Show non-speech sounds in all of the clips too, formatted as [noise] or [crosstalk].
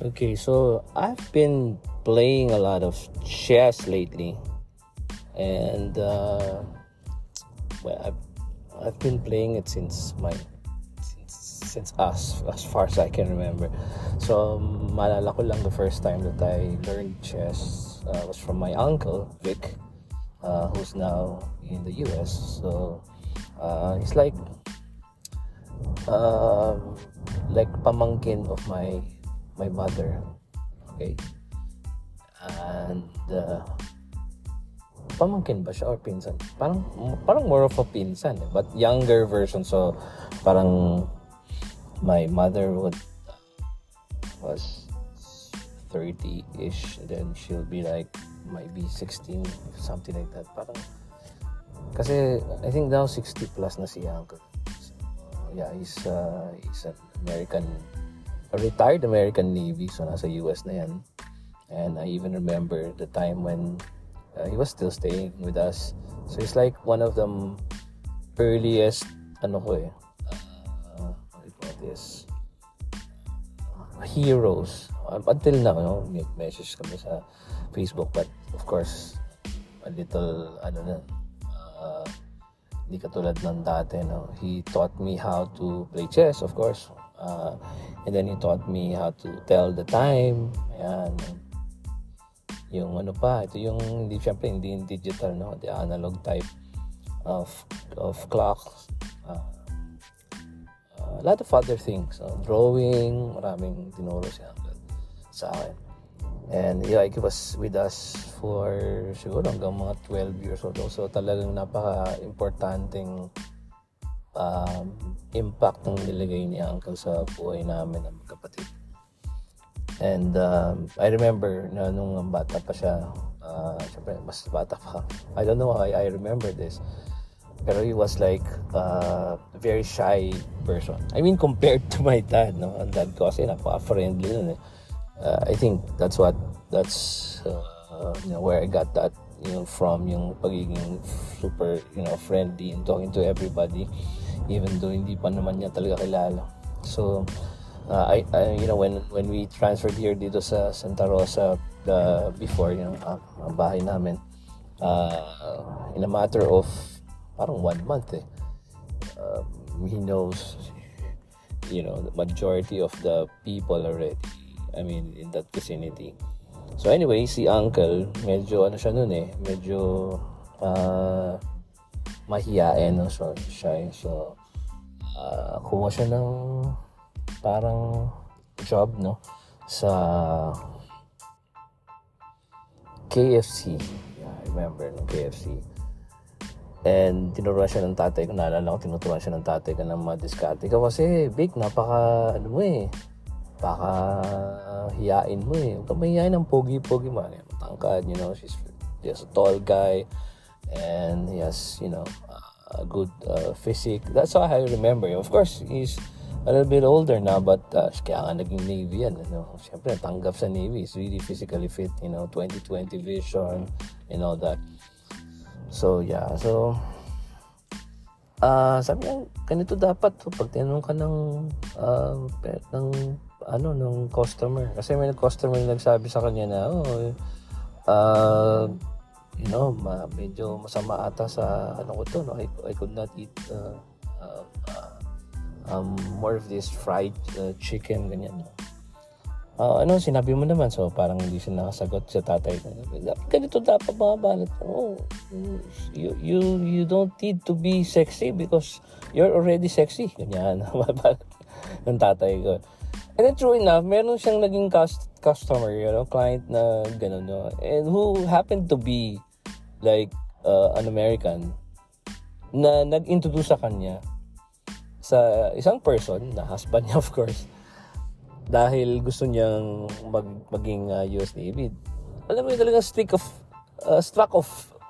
Okay, so I've been playing a lot of chess lately, and uh, well, I've, I've been playing it since my since since us as far as I can remember. So malala ko lang the first time that I learned chess uh, was from my uncle Vic, uh, who's now in the U.S. So uh, he's like uh, like pamangkin of my my mother. Okay? And uh, pamangkin ba siya or pinsan? Parang parang more of a pinsan, eh, but younger version. So parang my mother would was 30-ish then she'll be like might be 16 something like that parang kasi I think now 60 plus na si uncle so, yeah he's uh, he's an American a retired American Navy, so nasa US na yan. And I even remember the time when uh, he was still staying with us. So he's like one of the earliest, ano ko eh, uh, what do you call this? heroes. Um, until now, no, may message kami sa Facebook, but of course, a little, ano na, uh, hindi katulad ng dati, no. He taught me how to play chess, of course. Uh, and then he taught me how to tell the time. Ayan. Yung ano pa, ito yung hindi syempre hindi yung digital no, the analog type of of clocks. Uh, uh, a lot of other things. Uh, drawing, maraming tinuro si Uncle sa akin. And yeah, he was with us for siguro hanggang mga 12 years old. So talagang napaka-importanting um, impact ng nilagay ni Uncle sa buhay namin ng magkapatid. And um, I remember na nung bata pa siya, uh, syempre mas bata pa. I don't know I, I remember this. Pero he was like uh, a very shy person. I mean, compared to my dad, no? Ang dad ko kasi napaka-friendly nun eh. Uh, I think that's what, that's, uh, you know, where I got that, you know, from yung pagiging super, you know, friendly and talking to everybody even though hindi pa naman niya talaga kilala. So, uh, I, I, you know, when when we transferred here dito sa Santa Rosa uh, before, you know, uh, ang bahay namin, uh, in a matter of parang one month eh, uh, he knows, you know, the majority of the people already. I mean, in that vicinity. So anyway, si Uncle, medyo ano siya noon eh, medyo uh, mahiyain no so siya so uh, kuha siya ng parang job no? Sa KFC yeah, I remember no KFC and tinuruan siya ng tatay ko. Naalala ko tinuturuan siya ng tatay ko ng mga diskarte kasi big napaka ano mo eh baka hiyain mo eh. Huwag ka mahihain ng pogi-pogi man matangkad you know she's just a tall guy. And he has you know a good uh, physique. That's how I remember him. Of course, he's a little bit older now, but uh, kaya nga naging Navy yan. Ano? Siyempre, tanggap sa Navy. He's really physically fit, you know, 2020 vision and all that. So, yeah. So, uh, sabi niya, ganito dapat. So, pag tinanong ka ng, uh, ng, ano, ng customer. Kasi may customer nagsabi sa kanya na, oh, uh, you know, ma, medyo masama ata sa ano ko to, no? I, I could not eat uh, uh, uh, um, more of this fried uh, chicken, ganyan. No? Uh, ano, sinabi mo naman, so parang hindi siya nakasagot sa tatay. Ganito dapat mga banat. Oh, you, you, you don't need to be sexy because you're already sexy. Ganyan, [laughs] ng tatay ko. And then true enough, meron siyang naging cust- customer, you know, client na gano'n, no? And who happened to be like uh, an American na nag-introduce sa kanya sa isang person na husband niya [laughs] of course dahil gusto niyang mag, maging uh, US Navy. Alam mo yung talagang stick of uh, struck of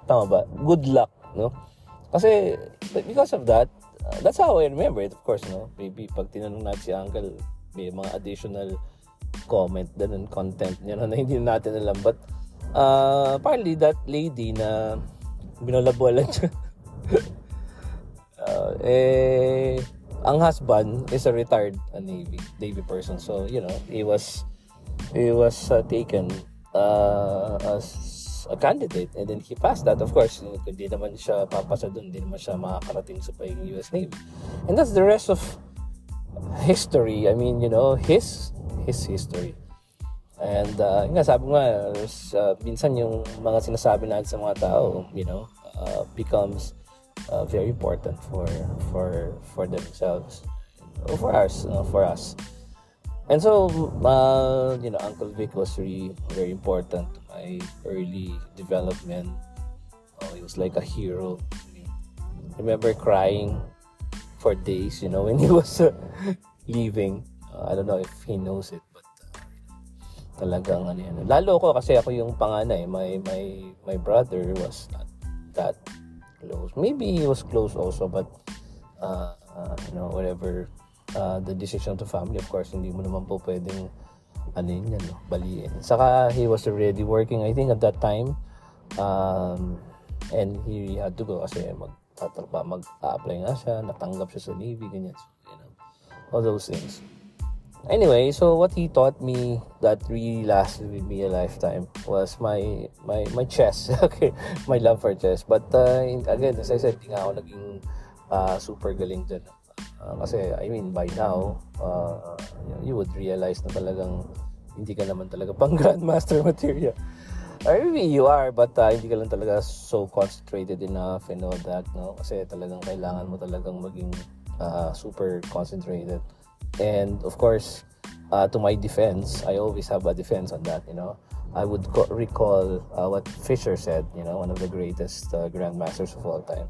tama ba? Good luck, no? Kasi because of that, uh, that's how I remember it, of course, no? Maybe pag tinanong natin si Uncle, may mga additional comment din and content niya no, na hindi natin alam. But uh, apparently that lady na binalabualan siya. Uh, [laughs] eh ang husband is a retired uh, Navy Navy person. So you know he was he was uh, taken uh, as a candidate and then he passed that. Of course hindi naman siya papasa doon hindi naman siya makakarating sa pagiging US Navy. And that's the rest of history. I mean you know his his history and uh, nga sabi nga uh, minsan yung mga sinasabi natin sa mga tao you know uh, becomes uh, very important for for for themselves or for us uh, for us and so, uh, you know, Uncle Vic was really very important to my early development. Oh, he was like a hero. I remember crying for days, you know, when he [laughs] was uh, leaving. Uh, I don't know if he knows it, talagang ano yan. Lalo ko kasi ako yung panganay. My, my, my brother was not that close. Maybe he was close also, but, uh, uh, you know, whatever uh, the decision to family of course hindi mo naman po pwedeng ano yun yan, no, baliin saka he was already working I think at that time um, and he had to go kasi magtatrapa mag-apply nga siya natanggap siya sa Navy ganyan so, you know all those things anyway so what he taught me that really lasted with me a lifetime was my my my chess [laughs] okay my love for chess but uh, again as I said hindi nga ako naging uh, super galing dyan Uh, kasi, I mean, by now, uh, you, would realize na talagang hindi ka naman talaga pang [laughs] grandmaster material. Or maybe you are, but uh, hindi ka lang talaga so concentrated enough and all that, no? Kasi talagang kailangan mo talagang maging uh, super concentrated. And of course, uh, to my defense, I always have a defense on that, you know. I would co- recall uh, what Fisher said, you know, one of the greatest uh, grandmasters of all time.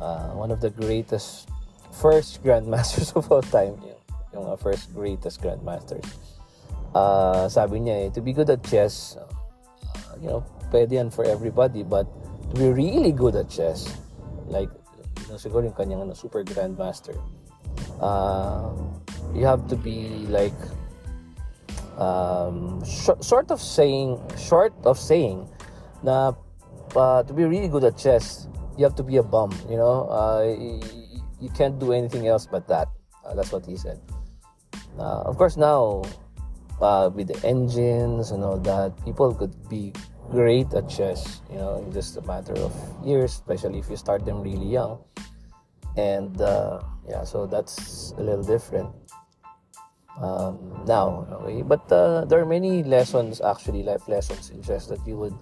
Uh, one of the greatest first [laughs] grandmasters of all time, yung, yung uh, first greatest grandmasters. Uh, sabi niya eh, to be good at chess, uh, you know, pwede yan for everybody, but to be really good at chess, like, you know, siguro yung kanyang ano, super grandmaster, uh, you have to be like, um, sh- sort of saying, short of saying, na uh, to be really good at chess, you have to be a bum, you know, uh, you can't do anything else but that. Uh, that's what he said. Uh, of course, now uh, with the engines and all that, people could be great at chess. You know, in just a matter of years, especially if you start them really young. And uh, yeah, so that's a little different um, now. Okay? But uh, there are many lessons, actually, life lessons in chess that you would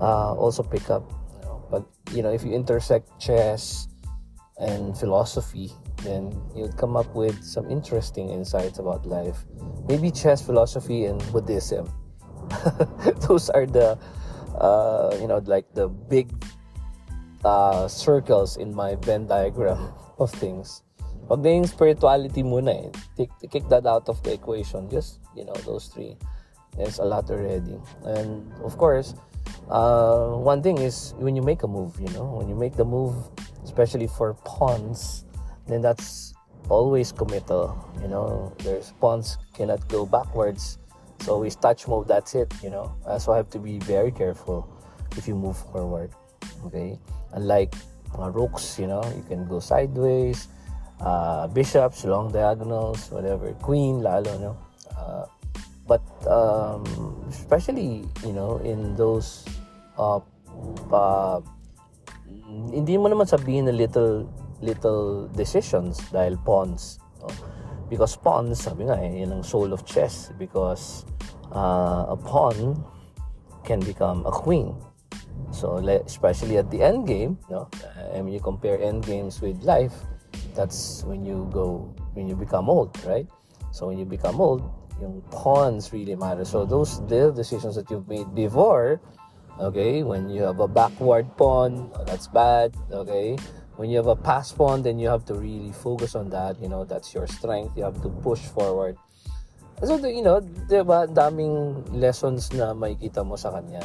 uh, also pick up. You know? But you know, if you intersect chess and philosophy, then you'd come up with some interesting insights about life. Maybe chess, philosophy, and Buddhism. [laughs] Those are the, uh, you know, like the big uh, circles in my Venn diagram of things. Pag na yung spirituality muna eh, take, kick that out of the equation. Just, you know, those three. There's a lot already. And of course, uh, one thing is when you make a move, you know, when you make the move, especially for pawns, then that's always committal. You know, there's pawns cannot go backwards. So always touch move, that's it, you know. Uh, so I have to be very careful if you move forward. Okay. Unlike uh, rooks, you know, you can go sideways, uh, bishops, long diagonals, whatever, queen, lalo, no. Uh, but um, especially, you know, in those uh, uh, hindi mo naman sabihin na little little decisions dahil pawns no? because pawns sabi nga eh yun ang soul of chess because uh, a pawn can become a queen so especially at the end game no and when you compare end games with life that's when you go when you become old right so when you become old yung pawns really matter so those little decisions that you've made before Okay, when you have a backward pawn, that's bad. Okay, when you have a pass pawn, then you have to really focus on that. You know, that's your strength. You have to push forward. So, you know, diba, daming lessons na makikita mo sa kanya.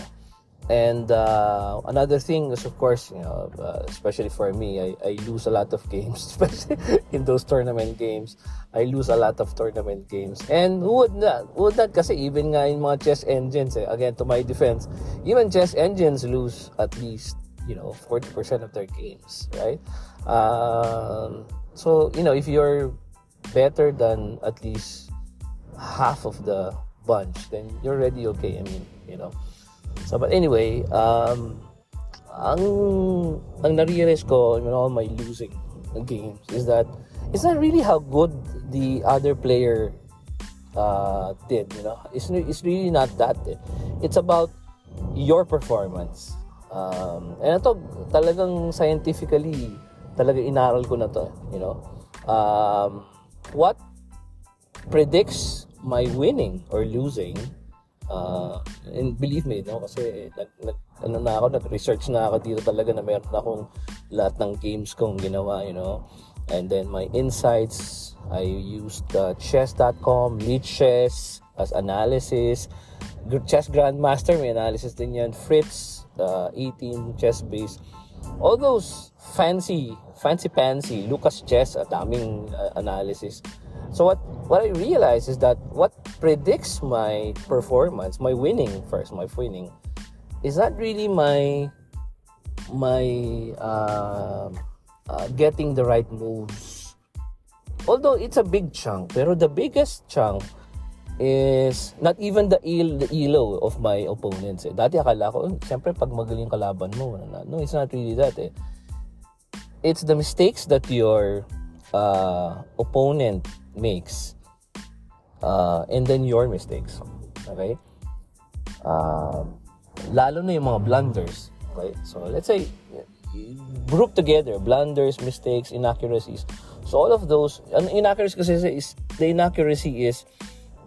And uh, another thing is, of course, you know, uh, especially for me, I, I lose a lot of games, [laughs] especially in those tournament games. I lose a lot of tournament games. And who would not? Who would not? Kasi even nga in mga chess engines, eh, again, to my defense, even chess engines lose at least, you know, 40% of their games, right? Um, so, you know, if you're better than at least half of the bunch, then you're already okay. I mean, you know. So, but anyway, um, ang ang na-realize ko in all my losing games is that it's not really how good the other player uh, did, you know. It's, it's really not that. Eh. It's about your performance. Um, and ito, talagang scientifically, talaga inaral ko na to, you know. Um, what predicts my winning or losing uh, and believe me no kasi nag, nag ano na ako nag-research na ako dito talaga na meron akong lahat ng games kong ginawa you know. And then my insights I used uh, chess.com Lichess as analysis chess grandmaster may analysis din yan Fritz uh, 18 chess base all those fancy fancy fancy Lucas chess at daming uh, analysis So what what I realized is that what predicts my performance, my winning first, my winning, is not really my my uh, uh, getting the right moves. Although it's a big chunk, pero the biggest chunk is not even the il the elo of my opponents. Eh. Dati akala ko, oh, siyempre pag magaling kalaban mo, no, it's not really that. Eh. It's the mistakes that your uh, opponent makes uh, and then your mistakes. Okay? Uh, lalo na yung mga blunders. Okay? So, let's say, group together, blunders, mistakes, inaccuracies. So, all of those, an inaccuracy kasi is, the inaccuracy is,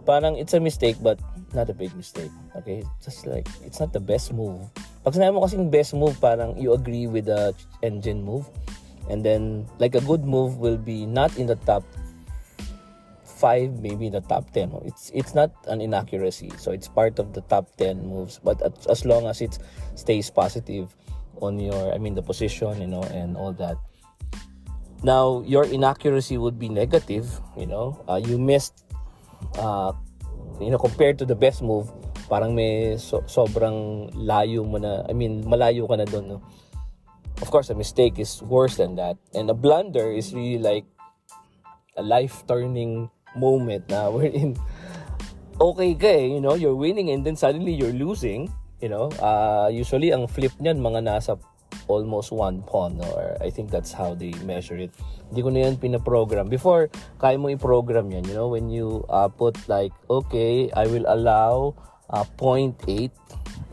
parang it's a mistake but not a big mistake. Okay? Just like, it's not the best move. Pag sinabi mo kasing best move, parang you agree with the engine move. And then, like a good move will be not in the top five, maybe the top 10. It's it's not an inaccuracy. So it's part of the top 10 moves. But as long as it stays positive on your, I mean, the position, you know, and all that. Now, your inaccuracy would be negative, you know. Uh, you missed, uh, you know, compared to the best move, parang may so, sobrang layo mo na, I mean, malayo ka na doon, no? Of course, a mistake is worse than that. And a blunder is really like a life-turning moment na [laughs] wherein okay ka eh, you know, you're winning and then suddenly you're losing, you know. Uh, usually ang flip niyan mga nasa almost one pawn or I think that's how they measure it. Hindi ko na yan pinaprogram. Before, kaya mo i-program yan, you know, when you uh, put like, okay, I will allow uh, 0.8,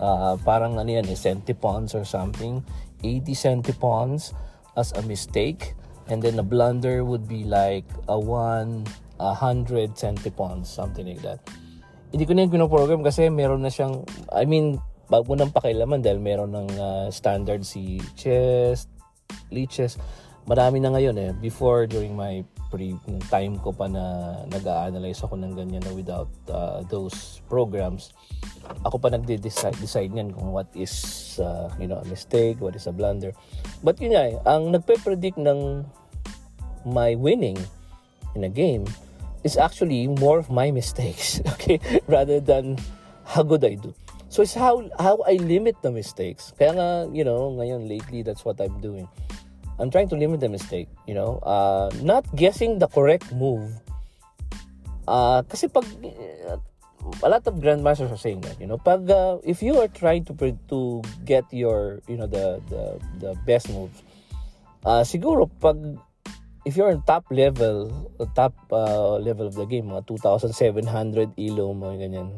uh, parang ano yan, eh, centipawns or something, 80 centipawns as a mistake. And then a blunder would be like a 1 100 centipawns, something like that. Hindi ko na yung pinoprogram kasi meron na siyang, I mean, bag mo nang pakilaman dahil meron ng uh, standard si chest, leeches. Marami na ngayon eh. Before, during my pre time ko pa na nag-analyze ako ng ganyan na without uh, those programs, ako pa nagde-decide decide niyan kung what is uh, you know, a mistake, what is a blunder. But yun nga, eh, ang nagpe-predict ng my winning in a game is actually more of my mistakes, [laughs] okay, rather than how good I do. So it's how how I limit the mistakes. Kaya nga, you know, ngayon lately that's what I'm doing. I'm trying to limit the mistake, you know, uh, not guessing the correct move. Uh, kasi pag uh, a lot of grandmasters are saying that, you know, pag uh, if you are trying to to get your, you know, the the the best moves, uh, siguro pag if you're top level, top uh, level of the game, mga 2,700 elo, mga ganyan.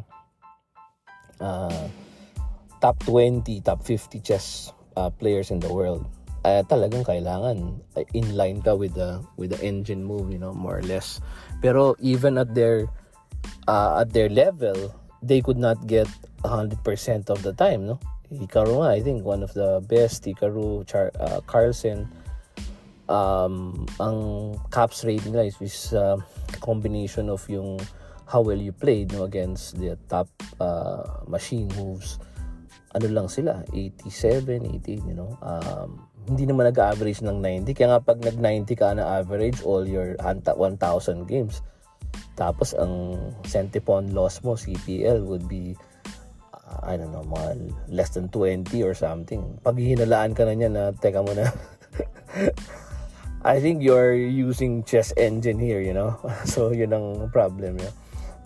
Uh, top 20, top 50 chess uh, players in the world. Uh, talagang kailangan uh, in line ka with the with the engine move, you know, more or less. Pero even at their uh, at their level, they could not get 100% of the time, no? Hikaru nga, I think one of the best Hikaru Char- uh, Carlsen um, ang caps rating nila is, is uh, combination of yung how well you played no, against the top uh, machine moves. Ano lang sila 87 88 you know. Um, hindi naman nag-average ng 90 kaya nga pag nag-90 ka na average all your 1,000 games. Tapos ang centipon loss mo CPL would be uh, I don't know mga less than 20 or something. Pag hinalaan ka na niya na teka mo na [laughs] I think you're using chess engine here, you know. [laughs] So yun ang problem, yeah.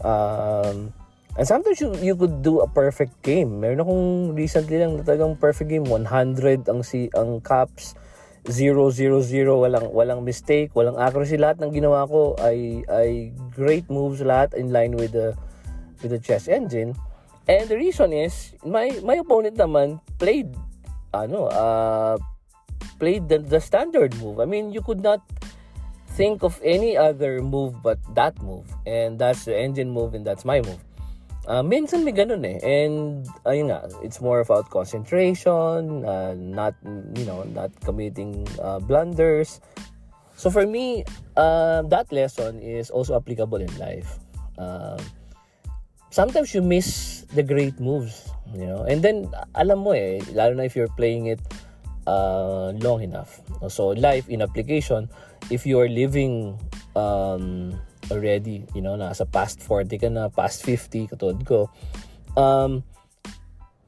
Um, And sometimes you, you could do a perfect game. Meron akong recently lang na talagang perfect game. 100 ang, si, ang caps. 0, 0, 0. Walang, walang mistake. Walang accuracy. Lahat ng ginawa ko ay, ay great moves. Lahat in line with the, with the chess engine. And the reason is, my, my opponent naman played, ano, uh, played the, the standard move. I mean, you could not think of any other move but that move. And that's the engine move and that's my move. Uh, minsan may ganun eh. And, ayun nga, it's more about concentration, uh, not, you know, not committing uh, blunders. So for me, uh, that lesson is also applicable in life. Uh, sometimes you miss the great moves, you know. And then, alam mo eh, lalo na if you're playing it uh, long enough. So, life in application, if you are living um, already, you know, nasa past 40 ka na, past 50, katulad ko, um,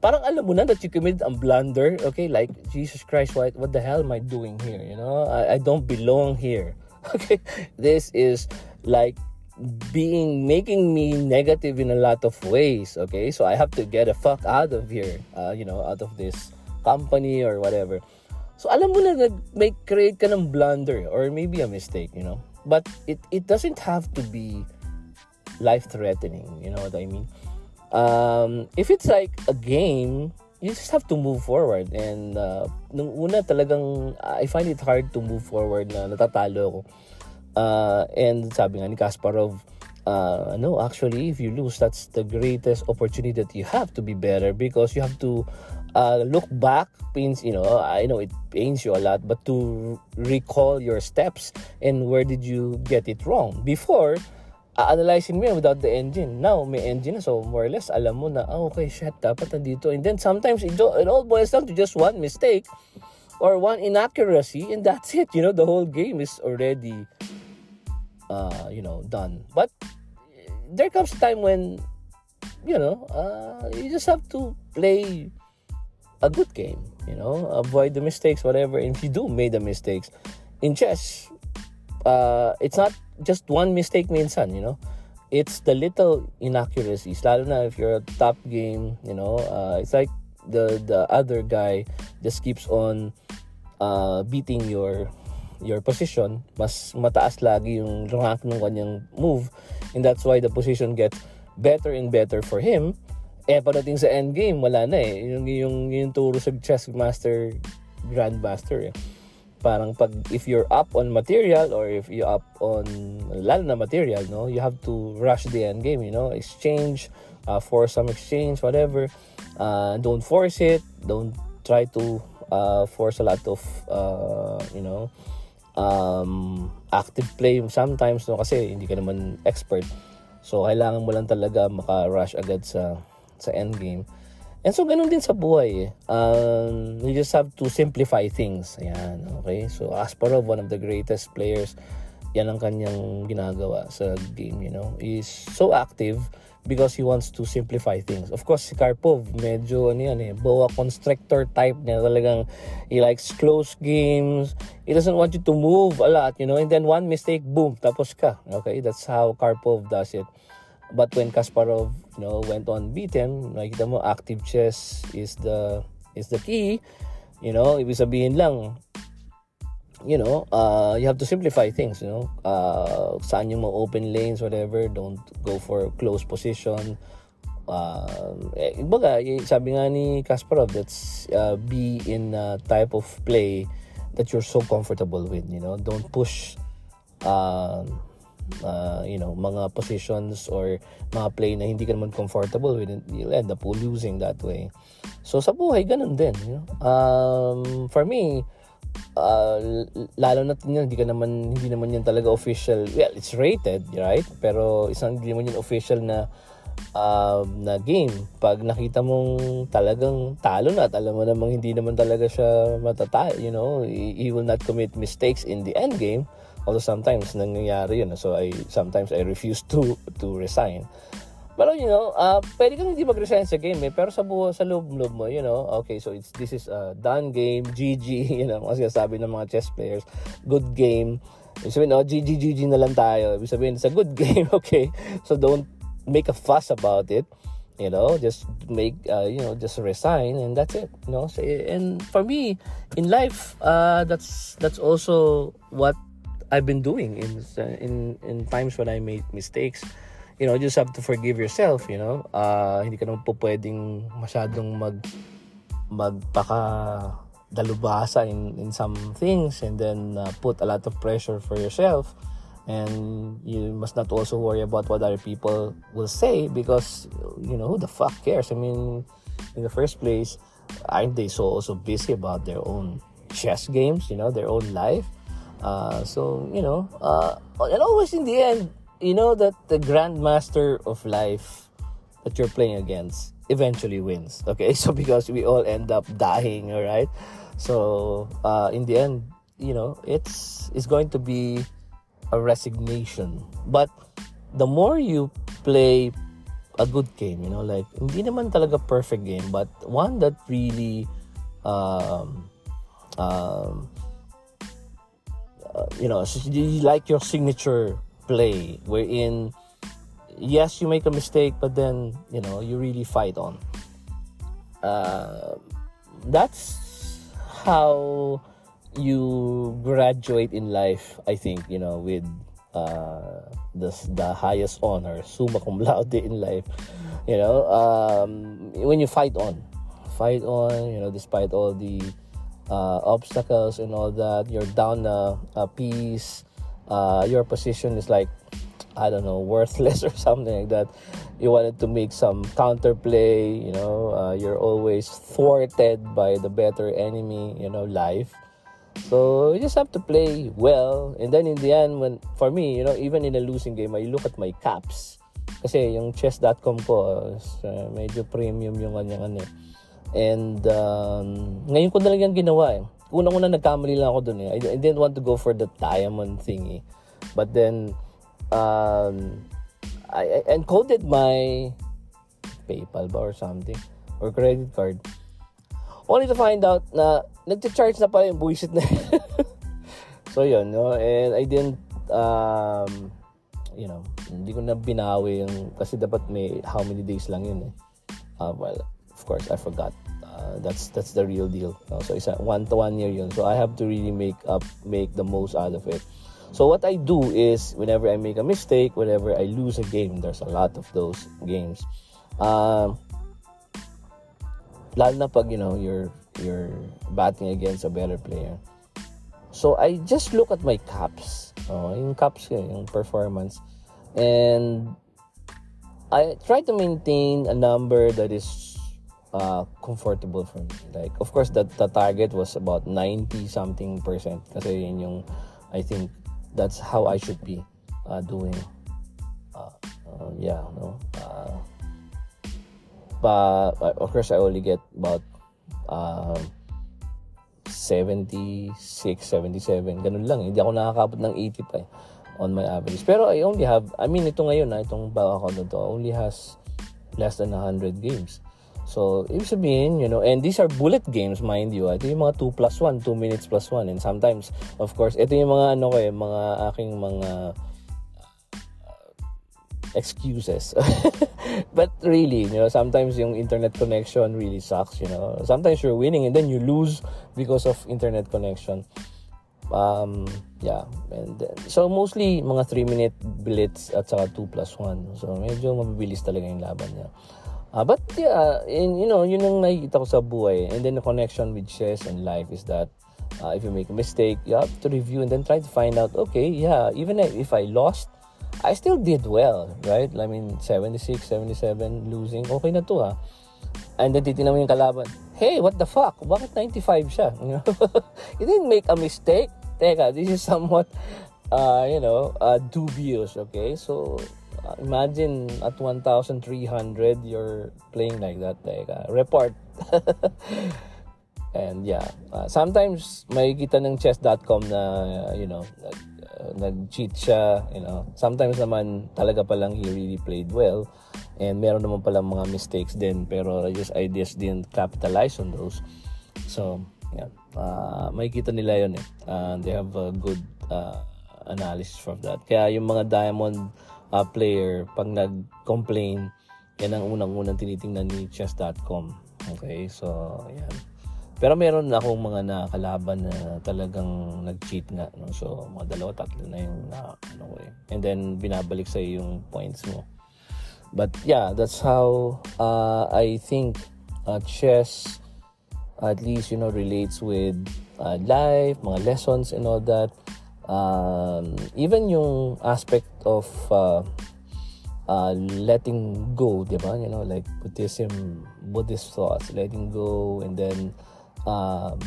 parang alam mo na that you committed a blunder, okay? Like, Jesus Christ, what, what the hell am I doing here? You know, I, I don't belong here. [laughs] Okay? This is like being making me negative in a lot of ways okay so i have to get a fuck out of here uh, you know out of this company or whatever. So alam mo na nag-make create ka ng blunder or maybe a mistake you know? But it it doesn't have to be life threatening you know what i mean? Um, if it's like a game you just have to move forward. And uh, nung una talagang i find it hard to move forward na natatalo ako. Uh, and sabi nga ni Kasparov uh, no actually if you lose that's the greatest opportunity that you have to be better because you have to uh, look back pains you know i know it pains you a lot but to recall your steps and where did you get it wrong? Before analyzing mo without the engine. Now may engine so more or less alam mo na oh, okay shit dapat nandito. And then sometimes it, it all boils down to just one mistake or one inaccuracy and that's it. You know the whole game is already uh, you know done. But there comes a time when you know uh, you just have to play a good game. You know, avoid the mistakes, whatever. And if you do make the mistakes in chess, uh, it's not just one mistake minsan, you know. It's the little inaccuracies. Lalo na if you're a top game, you know, uh, it's like the the other guy just keeps on uh, beating your your position. Mas mataas lagi yung rank ng kanyang move. And that's why the position gets better and better for him eh, pagdating sa endgame, wala na eh. Yung, yung, yung turo sa chess master, grandmaster eh. Parang pag, if you're up on material or if you're up on, lalo na material, no? You have to rush the endgame, you know? Exchange, uh, force some exchange, whatever. Uh, don't force it. Don't try to uh, force a lot of, uh, you know, um, active play sometimes, no? Kasi hindi ka naman expert. So, kailangan mo lang talaga maka-rush agad sa sa end game. And so, ganun din sa buhay. Eh. Um, you just have to simplify things. Ayan, okay? So, Asparov, one of the greatest players, yan ang kanyang ginagawa sa game, you know. He's so active because he wants to simplify things. Of course, si Karpov, medyo ano yan eh, boa constrictor type niya. Talagang he likes close games. He doesn't want you to move a lot, you know. And then one mistake, boom, tapos ka. Okay? That's how Karpov does it. But when Kasparov, you know, went on beat him, nakita mo active chess is the is the key. You know, ibig sabihin lang, you know, uh, you have to simplify things, you know. Uh, saan yung mga open lanes, whatever, don't go for close position. Uh, eh, baga, sabi nga ni Kasparov, that's uh, be in a type of play that you're so comfortable with, you know. Don't push uh, uh, you know, mga positions or mga play na hindi ka naman comfortable with, you'll end up losing that way. So, sa buhay, ganun din. You know? um, for me, uh, lalo na yun, hindi ka naman, hindi naman yan talaga official. Well, it's rated, right? Pero isang hindi naman yun official na uh, na game. Pag nakita mong talagang talo na at alam mo namang hindi naman talaga siya matata, you know, he, he will not commit mistakes in the end game Although sometimes nangyayari yun. So I sometimes I refuse to to resign. Pero you know, uh, pwede kang hindi mag-resign sa game eh. Pero sa buo, sa loob-loob mo, you know, okay, so it's, this is a done game, [laughs] GG, you know, kasi sabi ng mga chess players, good game. Ibig sabihin, oh, GG, GG na lang tayo. Ibig sabihin, it's a good [laughs] game, okay? So don't make a fuss about it you know just make uh, you know just resign and that's it you know so, and for me in life uh, that's that's also what I've been doing in in in times when I made mistakes. You know just have to forgive yourself you know? Uh, hindi ka naman po pwedeng masyadong mag magpaka dalubasa in in some things and then uh, put a lot of pressure for yourself. And you must not also worry about what other people will say because you know who the fuck cares? I mean in the first place aren't they so also busy about their own chess games you know their own life uh, so you know uh, and always in the end you know that the grandmaster of life that you're playing against eventually wins okay [laughs] so because we all end up dying all right so uh, in the end you know it's it's going to be a resignation. But the more you play a good game, you know, like hindi naman talaga perfect game, but one that really um, um, uh, you know, you like your signature play wherein yes, you make a mistake, but then you know you really fight on. Uh, that's how you graduate in life, I think, you know, with uh, the, the highest honor, summa cum laude in life. You know, um, when you fight on, fight on, you know, despite all the uh, obstacles and all that, you're down a, a piece, uh, your position is like, I don't know, worthless [laughs] or something like that. You wanted to make some counterplay, you know, uh, you're always thwarted by the better enemy, you know, life So you just have to play well. And then in the end, when for me, you know, even in a losing game, I look at my caps. Kasi yung chess.com ko, uh, medyo premium yung kanyang ano. Eh. And um, ngayon ko yan ginawa eh. Unang-una nagkamali lang ako dun eh. I, I didn't want to go for the diamond thingy. But then, um, I, I encoded my PayPal ba or something or credit card Only to find out na nagcha-charge na pala yung buwisit na [laughs] So yun, no? And I didn't um, you know, hindi ko na binawi yung kasi dapat may how many days lang yun eh. Uh, well, of course, I forgot. Uh, that's that's the real deal. No? So isa one to one year yun. So I have to really make up make the most out of it. So what I do is whenever I make a mistake, whenever I lose a game, there's a lot of those games. Um, lalo na pag you know you're you're batting against a better player so I just look at my caps oh, yung caps ko yung performance and I try to maintain a number that is uh, comfortable for me like of course that the target was about 90 something percent kasi yun yung I think that's how I should be uh, doing uh, uh, yeah no uh, pa of course I only get about um, 76, 77, ganun lang. Hindi ako nakakabot ng 80 pa eh, on my average. Pero I only have, I mean, ito ngayon na, itong bank account na to, only has less than 100 games. So, ibig sabihin, you know, and these are bullet games, mind you. Ito yung mga 2 plus 1, 2 minutes plus 1. And sometimes, of course, ito yung mga, ano ko eh, mga aking mga excuses. [laughs] but really, you know, sometimes yung internet connection really sucks, you know. Sometimes you're winning and then you lose because of internet connection. Um, yeah. And then, so mostly mga 3 minute blitz at saka 2 plus 1. So medyo mabibilis talaga yung laban niya. Uh, but yeah, in, you know, yun ang nakikita ko sa buhay. And then the connection with chess and life is that uh, if you make a mistake, you have to review and then try to find out, okay, yeah, even if I lost, I still did well, right? I mean, 76, 77, losing, okay na to ha. Ah. And then titignan mo yung kalaban, hey, what the fuck? Bakit 95 siya? You, [laughs] know? you didn't make a mistake. Teka, this is somewhat, uh, you know, uh, dubious, okay? So, uh, imagine at 1,300, you're playing like that. Teka, report. [laughs] And yeah, uh, sometimes may kita ng chess.com na, uh, you know, nag-cheat siya, you know. Sometimes naman talaga palang he really played well and meron naman pala mga mistakes din pero just I just didn't capitalize on those. So, yeah. Uh, makikita nila yun eh. Uh, they have a good uh, analysis from that. Kaya yung mga diamond uh, player, pag nag-complain, yan ang unang-unang tinitingnan ni chess.com. Okay, so yan. Pero meron na akong mga nakalaban na talagang nag-cheat nga. No? So, mga dalawa, tatlo na yung na, ano ko eh. And then, binabalik sa yung points mo. But yeah, that's how uh, I think uh, chess at least, you know, relates with uh, life, mga lessons and all that. Um, even yung aspect of uh, uh, letting go, di ba? You know, like Buddhism, Buddhist thoughts, letting go and then um,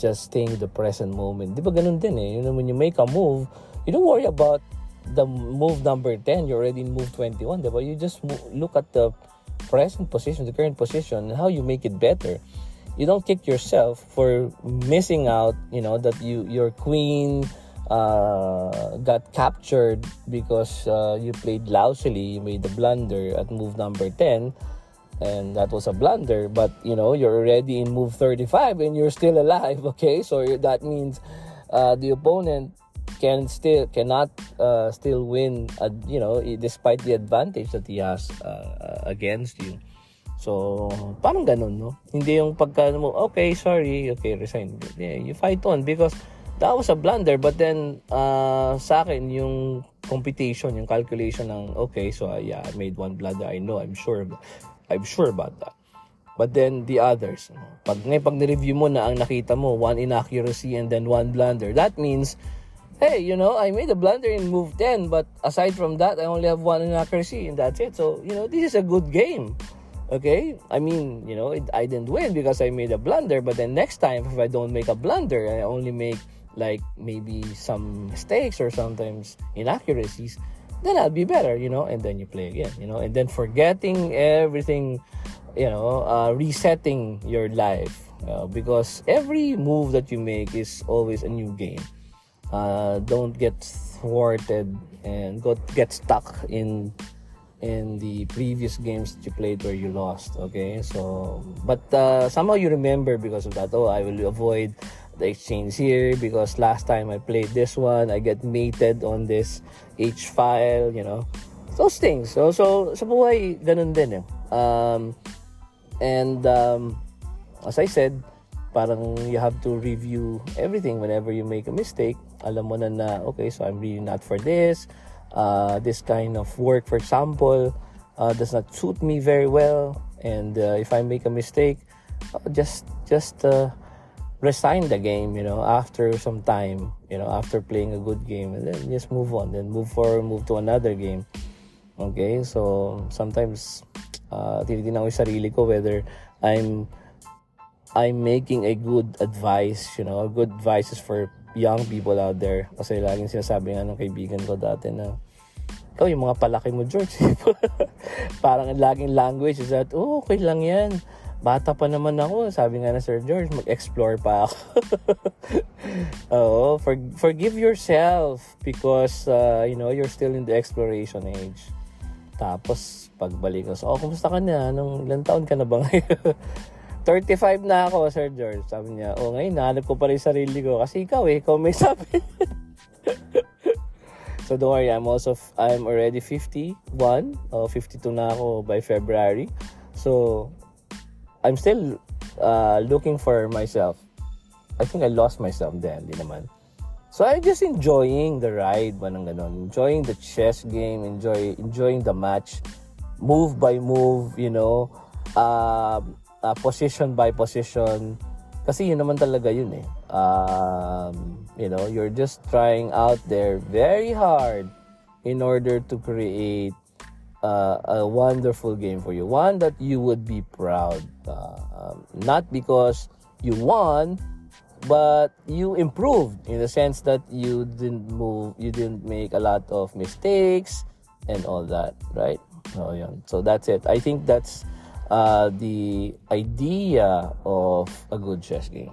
just staying in the present moment. Di ba ganun din eh? You know, when you make a move, you don't worry about the move number 10. You're already in move 21, di ba? You just look at the present position, the current position, and how you make it better. You don't kick yourself for missing out, you know, that you your queen uh, got captured because uh, you played lousily, you made a blunder at move number 10 and that was a blunder. But you know you're already in move 35 and you're still alive [laughs] okay? So that means uh, the opponent can still cannot uh, still win uh, you know despite the advantage that he has uh, against you. So parang ganun no? Hindi yung pagka okay sorry okay resign. Yeah, you fight on because that was a blunder but then uh, sa akin yung computation yung calculation ng okay so uh, yeah I made one blunder I know I'm sure I'm sure about that. But then the others, pag ngayon pag ni-review mo na ang nakita mo, one inaccuracy and then one blunder, that means, hey, you know, I made a blunder in move 10, but aside from that, I only have one inaccuracy and that's it. So, you know, this is a good game. Okay? I mean, you know, it, I didn't win because I made a blunder, but then next time, if I don't make a blunder, I only make like maybe some mistakes or sometimes inaccuracies, then I'll be better, you know, and then you play again, you know, and then forgetting everything, you know, uh, resetting your life uh, because every move that you make is always a new game. Uh, don't get thwarted and got get stuck in in the previous games that you played where you lost. Okay, so but uh, somehow you remember because of that. Oh, I will avoid the exchange here because last time I played this one, I get mated on this H file, you know. Those things. So, so sa buhay, ganun din eh. Um, and um, as I said, parang you have to review everything whenever you make a mistake. Alam mo na na, okay, so I'm really not for this. Uh, this kind of work, for example, uh, does not suit me very well. And uh, if I make a mistake, uh, just just uh, resign the game, you know, after some time, you know, after playing a good game, and then just move on, then move forward, move to another game. Okay, so sometimes uh, tinitingnan ko yung sarili ko whether I'm I'm making a good advice, you know, good advices for young people out there. Kasi laging sinasabi nga ng kaibigan ko dati na, ikaw yung mga palaki mo, George. [laughs] Parang laging language is that, oh, okay lang yan bata pa naman ako. Sabi nga na Sir George, mag-explore pa ako. [laughs] Oo, for, forgive yourself because, uh, you know, you're still in the exploration age. Tapos, pagbalik ko, so, oh, kumusta ka na? Anong, ilang taon ka na ba ngayon? [laughs] 35 na ako, Sir George. Sabi niya, oh, ngayon, nahanap ko pa rin sarili ko. Kasi ikaw eh, ikaw may sabi. [laughs] so, don't worry, I'm also, I'm already 51. Oh, 52 na ako by February. So, I'm still uh, looking for myself. I think I lost myself then, di naman. So I'm just enjoying the ride, manang ganon. Enjoying the chess game, enjoy enjoying the match, move by move, you know, uh, uh, position by position. Kasi yun naman talaga yun eh. Um, you know, you're just trying out there very hard in order to create uh, a wonderful game for you. One that you would be proud. Uh, um, not because you won, but you improved in the sense that you didn't move, you didn't make a lot of mistakes and all that, right? Oh, yeah. So that's it. I think that's uh, the idea of a good chess game.